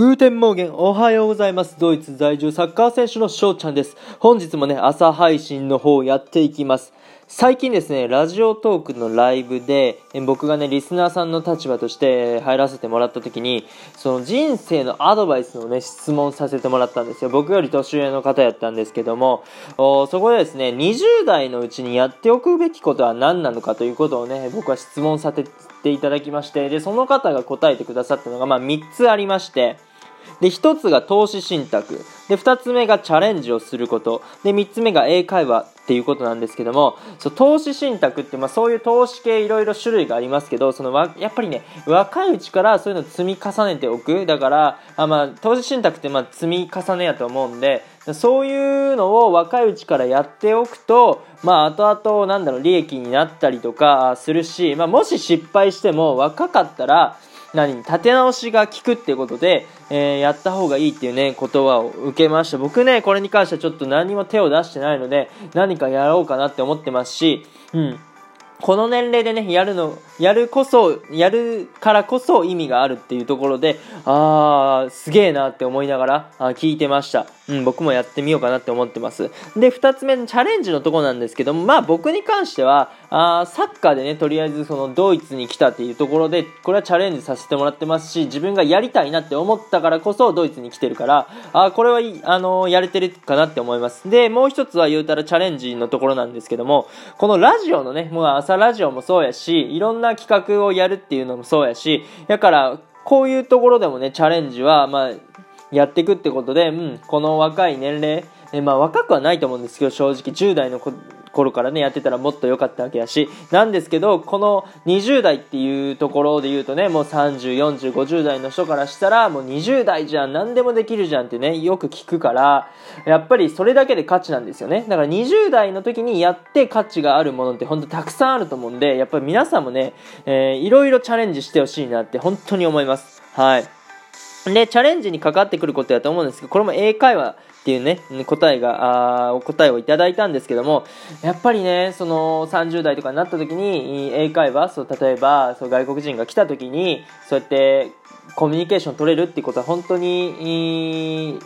Guten Morgen、おはようございます。ドイツ在住サッカー選手の翔ちゃんです。本日もね、朝配信の方やっていきます。最近ですね、ラジオトークのライブで、僕がね、リスナーさんの立場として入らせてもらった時に、その人生のアドバイスをね、質問させてもらったんですよ。僕より年上の方やったんですけども、そこでですね、20代のうちにやっておくべきことは何なのかということをね、僕は質問させていただきまして、で、その方が答えてくださったのが、まあ3つありまして、で、1つが投資信託。で、2つ目がチャレンジをすること。で、3つ目が英会話っていうことなんですけども、そう投資信託って、まあそういう投資系いろいろ種類がありますけど、そのわ、やっぱりね、若いうちからそういうの積み重ねておく。だから、あまあ、投資信託ってまあ積み重ねやと思うんで、そういうのを若いうちからやっておくと、まあ、後々、なんだろう、利益になったりとかするし、まあ、もし失敗しても若かったら、何立て直しが効くってことで、えー、やった方がいいっていうね、言葉を受けました。僕ね、これに関してはちょっと何も手を出してないので、何かやろうかなって思ってますし、うん。この年齢でね、やるの、やるこそ、やるからこそ意味があるっていうところで、あー、すげえなって思いながらあ聞いてました。うん、僕もやってみようかなって思ってます。で、二つ目のチャレンジのとこなんですけども、まあ僕に関しては、あサッカーでね、とりあえずそのドイツに来たっていうところで、これはチャレンジさせてもらってますし、自分がやりたいなって思ったからこそドイツに来てるから、あこれは、あのー、やれてるかなって思います。で、もう一つは言うたらチャレンジのところなんですけども、このラジオのね、もう朝ラジオもそうやし、いろんな企画をやるっていうのもそうやし、だから、こういうところでもね、チャレンジは、まあ、やっていくってことで、うん、この若い年齢、えまあ若くはないと思うんですけど、正直10代の子頃からね、やってたらもっと良かったわけやし、なんですけど、この20代っていうところで言うとね、もう30、40、50代の人からしたら、もう20代じゃん、何でもできるじゃんってね、よく聞くから、やっぱりそれだけで価値なんですよね。だから20代の時にやって価値があるものって本当たくさんあると思うんで、やっぱり皆さんもね、えー、いろいろチャレンジしてほしいなって本当に思います。はい。で、チャレンジにかかってくることやと思うんですけど、これも英会話っていうね、答えが、あお答えをいただいたんですけども、やっぱりね、その30代とかになった時に、英会話、そう、例えば、そう外国人が来た時に、そうやってコミュニケーション取れるっていうことは本当に、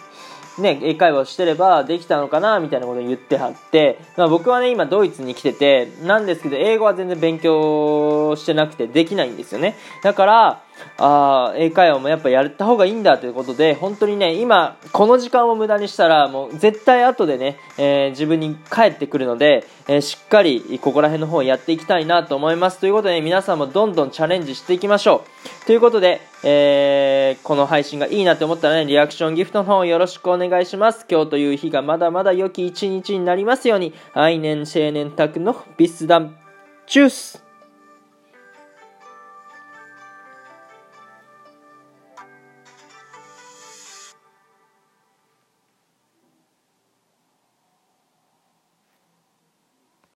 ね、英会話をしてればできたのかなみたいなことを言ってはって、まあ、僕はね、今ドイツに来てて、なんですけど、英語は全然勉強してなくてできないんですよね。だから、あ英会話もやっぱやった方がいいんだということで、本当にね、今、この時間を無駄にしたら、もう絶対後でね、えー、自分に帰ってくるので、えー、しっかりここら辺の方をやっていきたいなと思います。ということで、ね、皆さんもどんどんチャレンジしていきましょう。ということで、えー、この配信がいいなと思ったらね、リアクションギフトの方よろしくお願いします。今日という日がまだまだ良き一日になりますように、愛年青年宅のビスダン、チュース